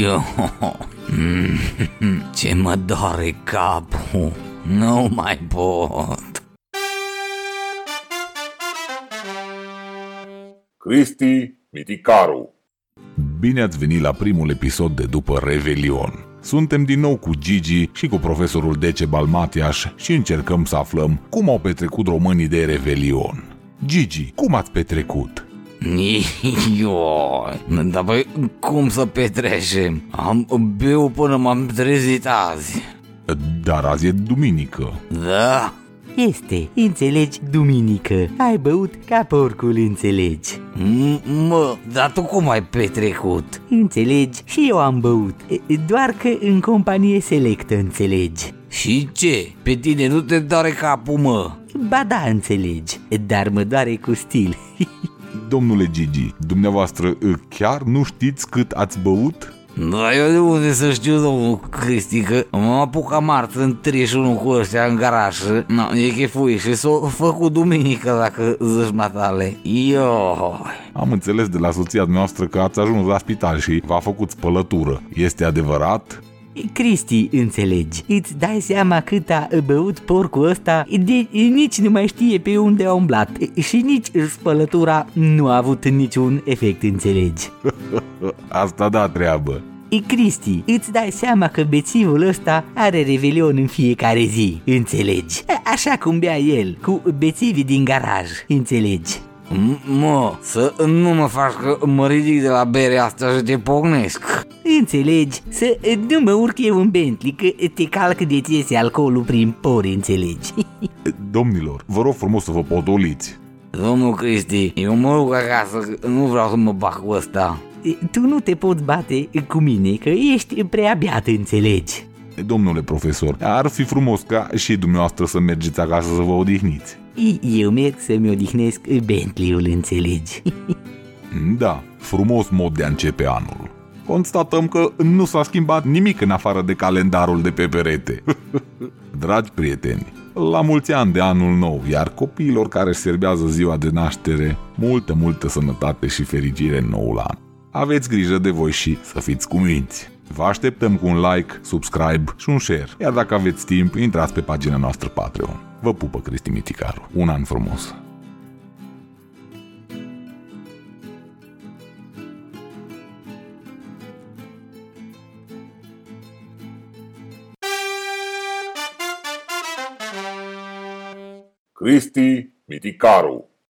Eu, ce mă doare capul, nu mai pot. Cristi Miticaru Bine ați venit la primul episod de după Revelion. Suntem din nou cu Gigi și cu profesorul Dece Balmatiaș și încercăm să aflăm cum au petrecut românii de Revelion. Gigi, cum ați petrecut? Ioi, dar băi, cum să petrecem? Am beut până m-am trezit azi. Dar azi e duminică. Da? Este, înțelegi, duminică. Ai băut ca porcul, înțelegi. M- Mă, dar tu cum ai petrecut? Înțelegi, și eu am băut. E, Doar că în companie selectă, înțelegi. Și ce? Pe tine nu te doare capul, mă? Ba da, înțelegi, dar mă doare cu stil. Domnule Gigi, dumneavoastră chiar nu știți cât ați băut? Da, eu de unde să știu, domnul Cristi, că m-am apucat marță în 31 cu ăștia în garaj Na, e chefui și s-o făcut duminică dacă zici matale Ioi Am înțeles de la soția noastră că ați ajuns la spital și v-a făcut spălătură. Este adevărat? Cristi, înțelegi, îți dai seama cât a băut porcul ăsta, de, nici nu mai știe pe unde a umblat și nici spălătura nu a avut niciun efect, înțelegi. Asta da treabă. E, Cristi, îți dai seama că bețivul ăsta are revelion în fiecare zi, înțelegi? A- Așa cum bea el, cu bețivii din garaj, înțelegi? M- Mă, să nu mă faci că mă ridic de la berea asta și te pocnesc Înțelegi? Să nu mă urc eu în Bentley, că te calcă de ți iese alcoolul prin pori, înțelegi? Domnilor, vă rog frumos să vă potoliți. Domnul Cristi, eu mă rog acasă că nu vreau să mă bag cu ăsta Tu nu te poți bate cu mine, că ești prea beat, înțelegi? Domnule profesor, ar fi frumos ca și dumneavoastră să mergeți acasă să vă odihniți. Eu merg să-mi odihnesc Bentley-ul, înțelegi? Da, frumos mod de a începe anul. Constatăm că nu s-a schimbat nimic în afară de calendarul de pe perete. Dragi prieteni, la mulți ani de anul nou, iar copiilor care își serbează ziua de naștere, multă, multă sănătate și fericire în noul an. Aveți grijă de voi și să fiți cuminți. Vă așteptăm cu un like, subscribe și un share. Iar dacă aveți timp, intrați pe pagina noastră Patreon. Vă pupă Cristi Miticaru. Un an frumos! Cristi Miticaru